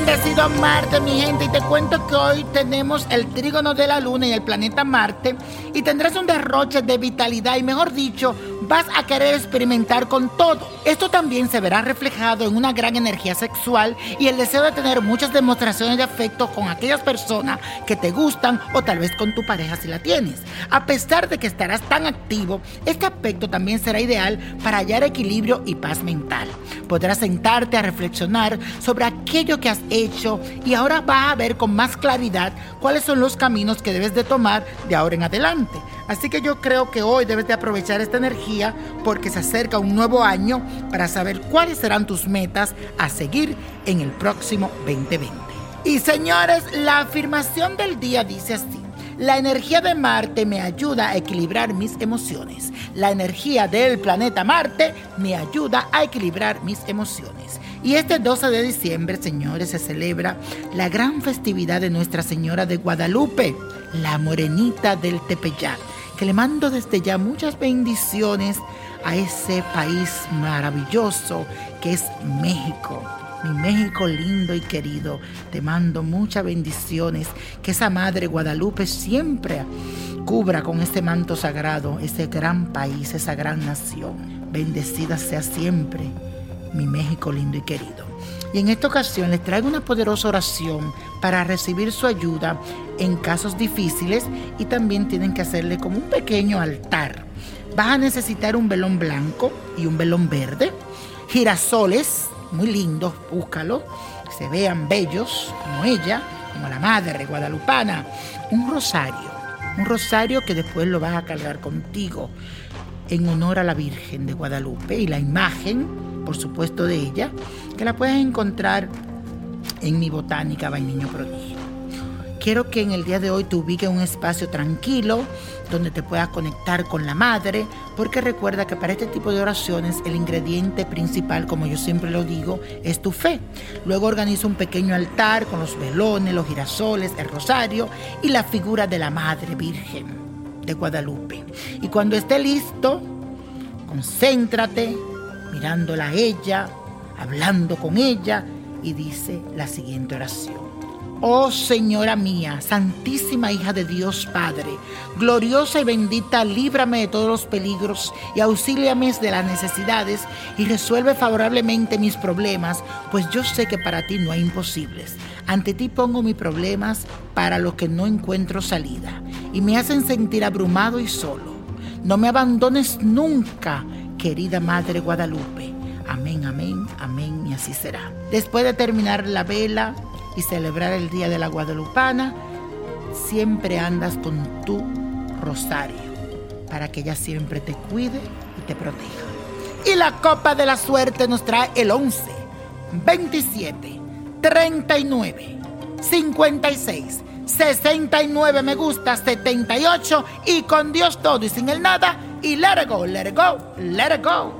Bendecido Marte, mi gente. Y te cuento que hoy tenemos el trígono de la Luna y el planeta Marte. Y tendrás un derroche de vitalidad y, mejor dicho, vas a querer experimentar con todo. Esto también se verá reflejado en una gran energía sexual y el deseo de tener muchas demostraciones de afecto con aquellas personas que te gustan o tal vez con tu pareja si la tienes. A pesar de que estarás tan activo, este aspecto también será ideal para hallar equilibrio y paz mental. Podrás sentarte a reflexionar sobre aquello que has hecho y ahora vas a ver con más claridad cuáles son los caminos que debes de tomar de ahora en adelante. Así que yo creo que hoy debes de aprovechar esta energía porque se acerca un nuevo año para saber cuáles serán tus metas a seguir en el próximo 2020. Y señores, la afirmación del día dice así. La energía de Marte me ayuda a equilibrar mis emociones. La energía del planeta Marte me ayuda a equilibrar mis emociones. Y este 12 de diciembre, señores, se celebra la gran festividad de Nuestra Señora de Guadalupe, la morenita del Tepeyac que le mando desde ya muchas bendiciones a ese país maravilloso que es México. Mi México lindo y querido, te mando muchas bendiciones, que esa Madre Guadalupe siempre cubra con este manto sagrado ese gran país, esa gran nación. Bendecida sea siempre mi México lindo y querido. Y en esta ocasión les traigo una poderosa oración para recibir su ayuda en casos difíciles y también tienen que hacerle como un pequeño altar. Vas a necesitar un velón blanco y un velón verde, girasoles, muy lindos, búscalo, que se vean bellos como ella, como la madre guadalupana, un rosario, un rosario que después lo vas a cargar contigo en honor a la Virgen de Guadalupe y la imagen, por supuesto, de ella, que la puedes encontrar en mi botánica Vainiño Prodigio. Quiero que en el día de hoy te ubiques un espacio tranquilo donde te puedas conectar con la madre, porque recuerda que para este tipo de oraciones el ingrediente principal, como yo siempre lo digo, es tu fe. Luego organiza un pequeño altar con los velones, los girasoles, el rosario y la figura de la Madre Virgen de Guadalupe. Y cuando esté listo, concéntrate mirándola a ella, hablando con ella y dice la siguiente oración. Oh Señora mía, Santísima hija de Dios Padre, gloriosa y bendita, líbrame de todos los peligros y auxíliame de las necesidades y resuelve favorablemente mis problemas, pues yo sé que para ti no hay imposibles. Ante ti pongo mis problemas para los que no encuentro salida y me hacen sentir abrumado y solo. No me abandones nunca, querida Madre Guadalupe. Amén, amén, amén, y así será. Después de terminar la vela y celebrar el Día de la Guadalupana, siempre andas con tu rosario para que ella siempre te cuide y te proteja. Y la copa de la suerte nos trae el 11, 27, 39, 56, 69 me gusta, 78 y con Dios todo y sin el nada y let go, let it go, let it go.